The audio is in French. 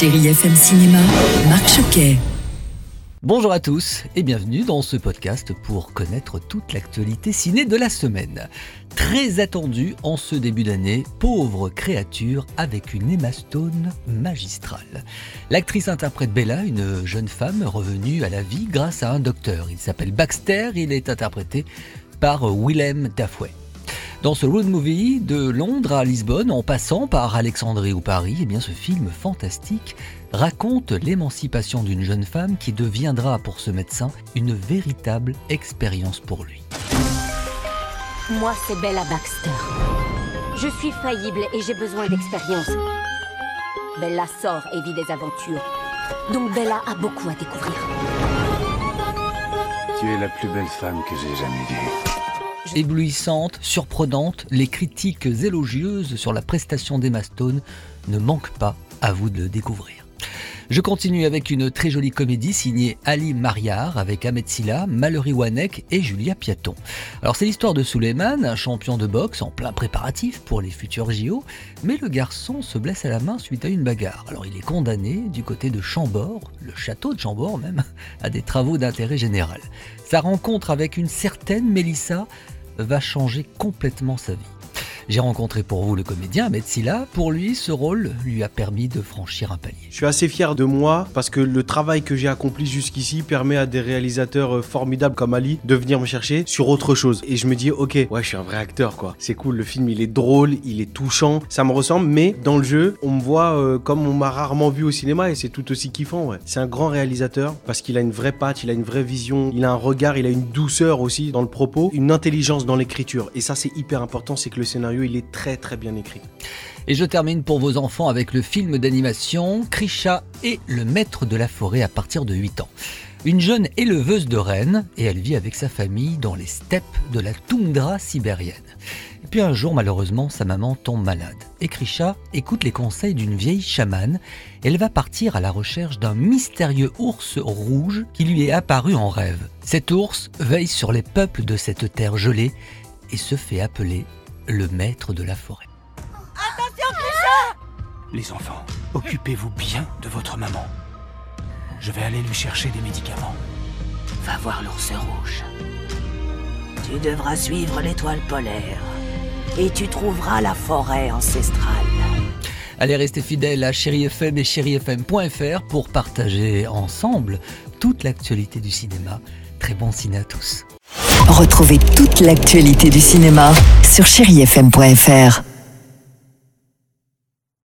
Chérie FM Cinéma, Marc Choquet. Bonjour à tous et bienvenue dans ce podcast pour connaître toute l'actualité ciné de la semaine. Très attendu en ce début d'année, pauvre créature avec une Emma Stone magistrale. L'actrice interprète Bella, une jeune femme revenue à la vie grâce à un docteur. Il s'appelle Baxter, il est interprété par Willem Dafoe. Dans ce road movie, de Londres à Lisbonne, en passant par Alexandrie ou Paris, eh bien ce film fantastique raconte l'émancipation d'une jeune femme qui deviendra pour ce médecin une véritable expérience pour lui. Moi, c'est Bella Baxter. Je suis faillible et j'ai besoin d'expérience. Bella sort et vit des aventures. Donc Bella a beaucoup à découvrir. Tu es la plus belle femme que j'ai jamais vue. Éblouissante, surprenante, les critiques élogieuses sur la prestation d'Emma Stone ne manquent pas, à vous de le découvrir. Je continue avec une très jolie comédie signée Ali Mariar avec Ahmed Silla, Mallory Wanek et Julia Piaton. Alors c'est l'histoire de Suleiman, un champion de boxe en plein préparatif pour les futurs JO, mais le garçon se blesse à la main suite à une bagarre. Alors il est condamné du côté de Chambord, le château de Chambord même, à des travaux d'intérêt général. Sa rencontre avec une certaine Mélissa va changer complètement sa vie. J'ai rencontré pour vous le comédien Ahmed Silla. Pour lui, ce rôle lui a permis de franchir un palier. Je suis assez fier de moi parce que le travail que j'ai accompli jusqu'ici permet à des réalisateurs euh, formidables comme Ali de venir me chercher sur autre chose. Et je me dis, ok, ouais, je suis un vrai acteur quoi. C'est cool, le film il est drôle, il est touchant, ça me ressemble, mais dans le jeu, on me voit euh, comme on m'a rarement vu au cinéma et c'est tout aussi kiffant. Ouais. C'est un grand réalisateur parce qu'il a une vraie patte, il a une vraie vision, il a un regard, il a une douceur aussi dans le propos, une intelligence dans l'écriture. Et ça, c'est hyper important, c'est que le scénario il est très très bien écrit. Et je termine pour vos enfants avec le film d'animation Krisha et le maître de la forêt à partir de 8 ans. Une jeune éleveuse de rennes et elle vit avec sa famille dans les steppes de la toundra sibérienne. Et puis un jour, malheureusement, sa maman tombe malade. Et Krisha écoute les conseils d'une vieille chamane. Elle va partir à la recherche d'un mystérieux ours rouge qui lui est apparu en rêve. Cet ours veille sur les peuples de cette terre gelée et se fait appeler le maître de la forêt. Les enfants, occupez-vous bien de votre maman. Je vais aller lui chercher des médicaments. Va voir l'ours rouge. Tu devras suivre l'étoile polaire. Et tu trouveras la forêt ancestrale. Allez rester fidèles à Chéri FM et chérifm.fr pour partager ensemble toute l'actualité du cinéma. Très bon ciné à tous. Retrouvez toute l'actualité du cinéma sur chérifm.fr.